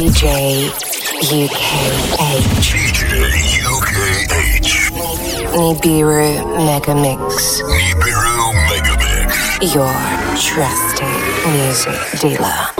DJ UKH. DJ UKH. Nibiru Mega Mix. Nibiru Mega Mix. Your trusted music dealer.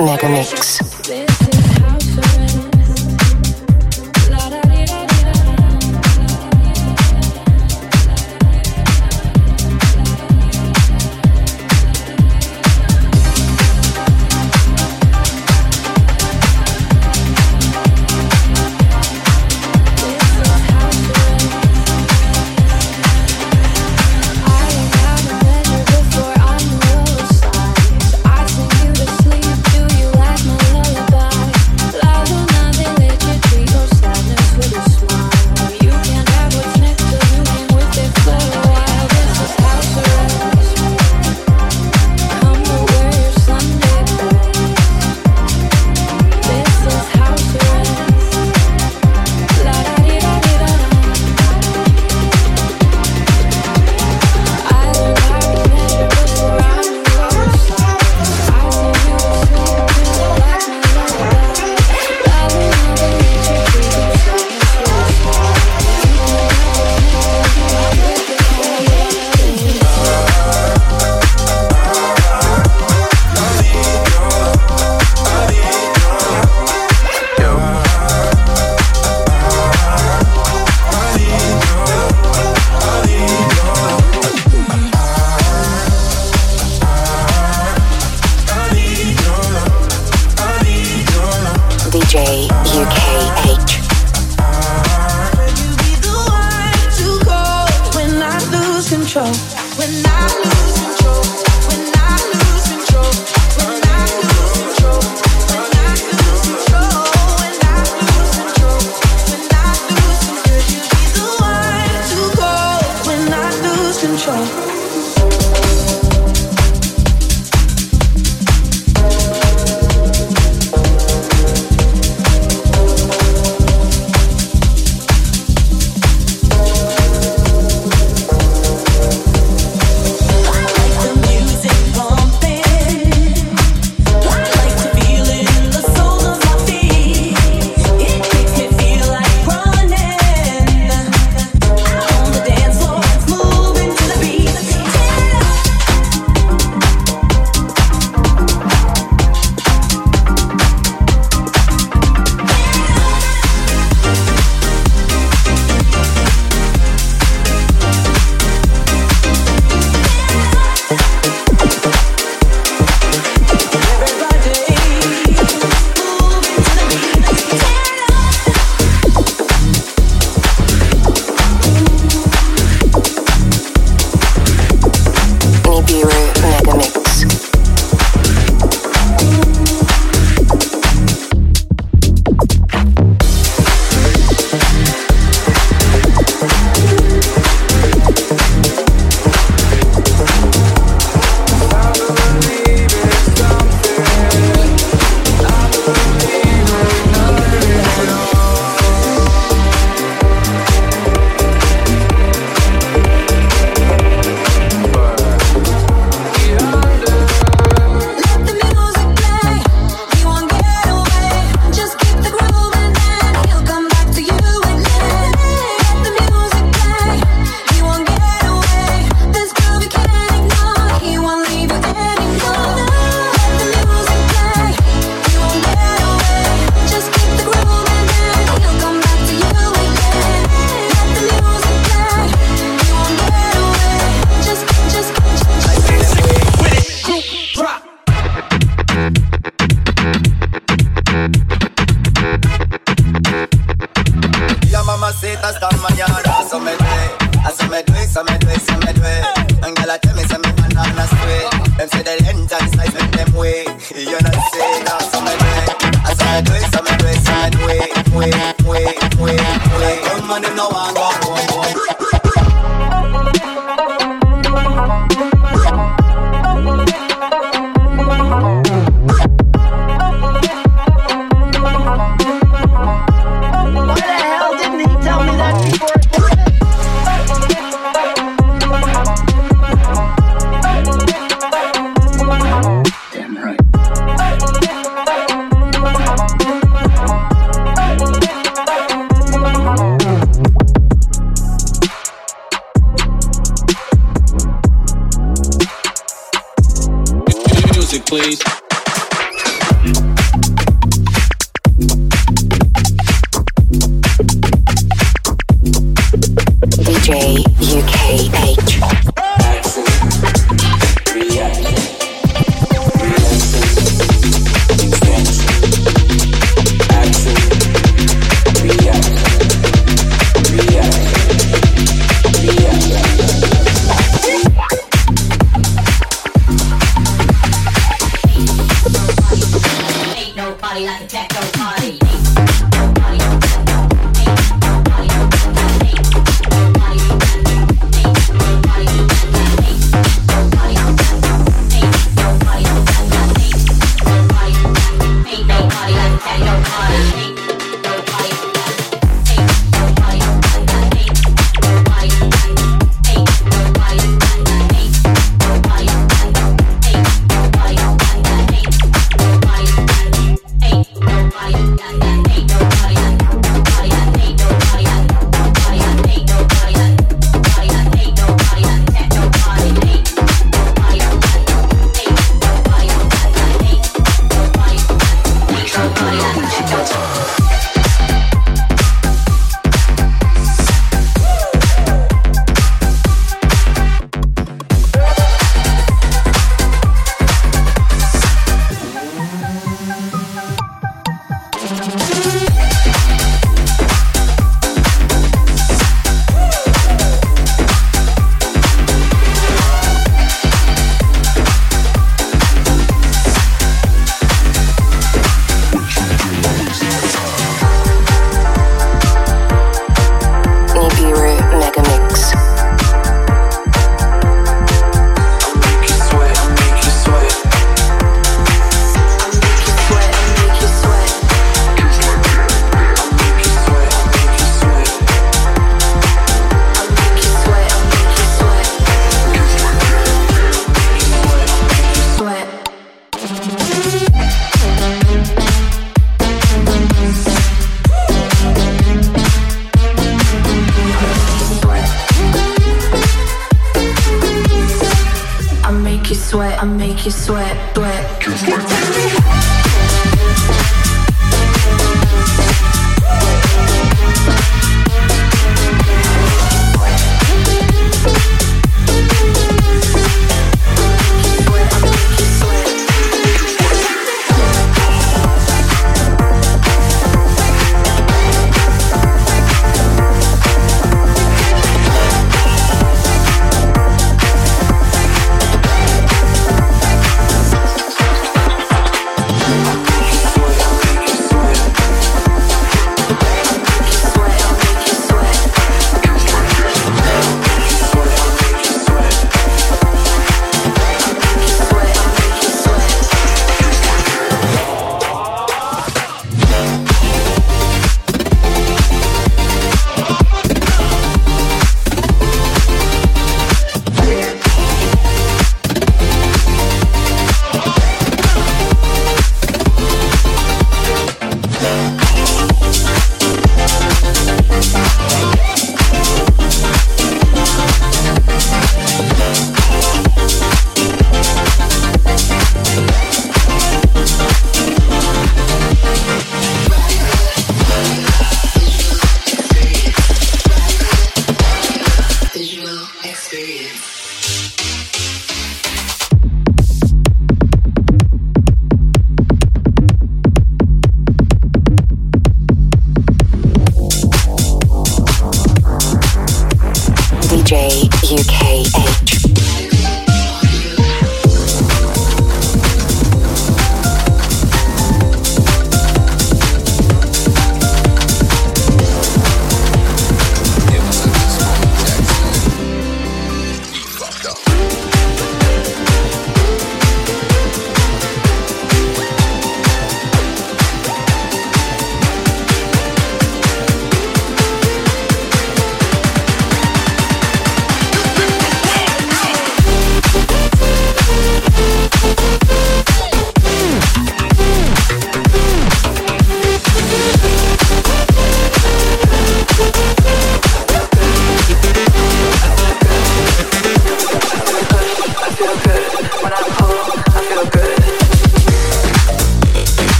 Mega Mix.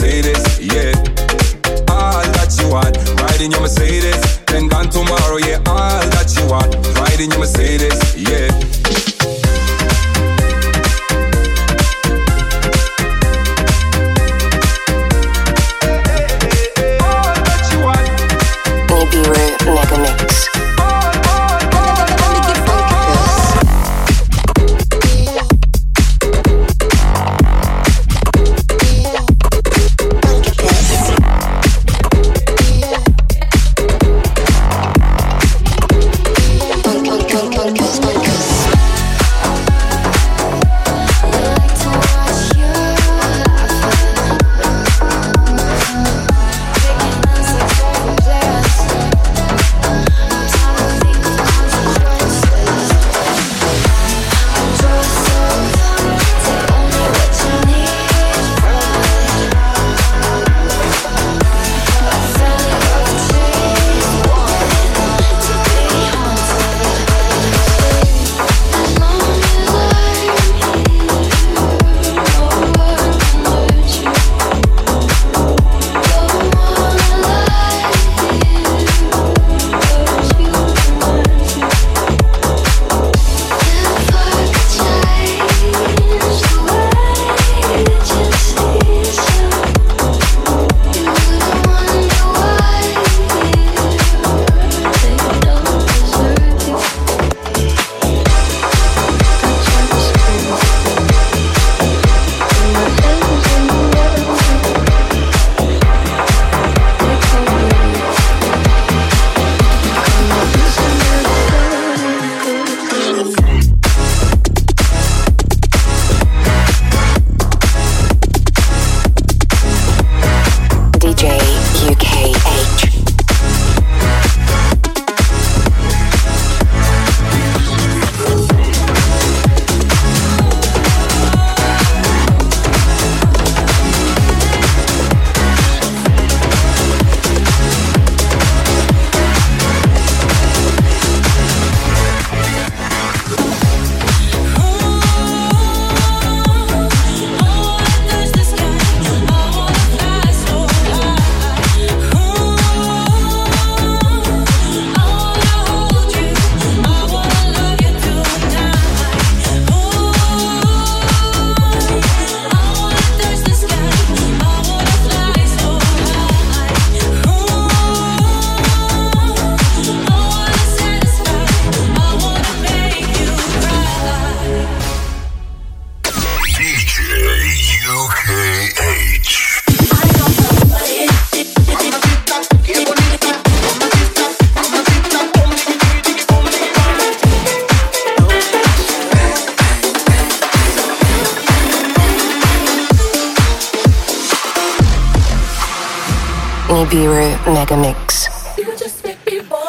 Mercedes,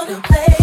to play.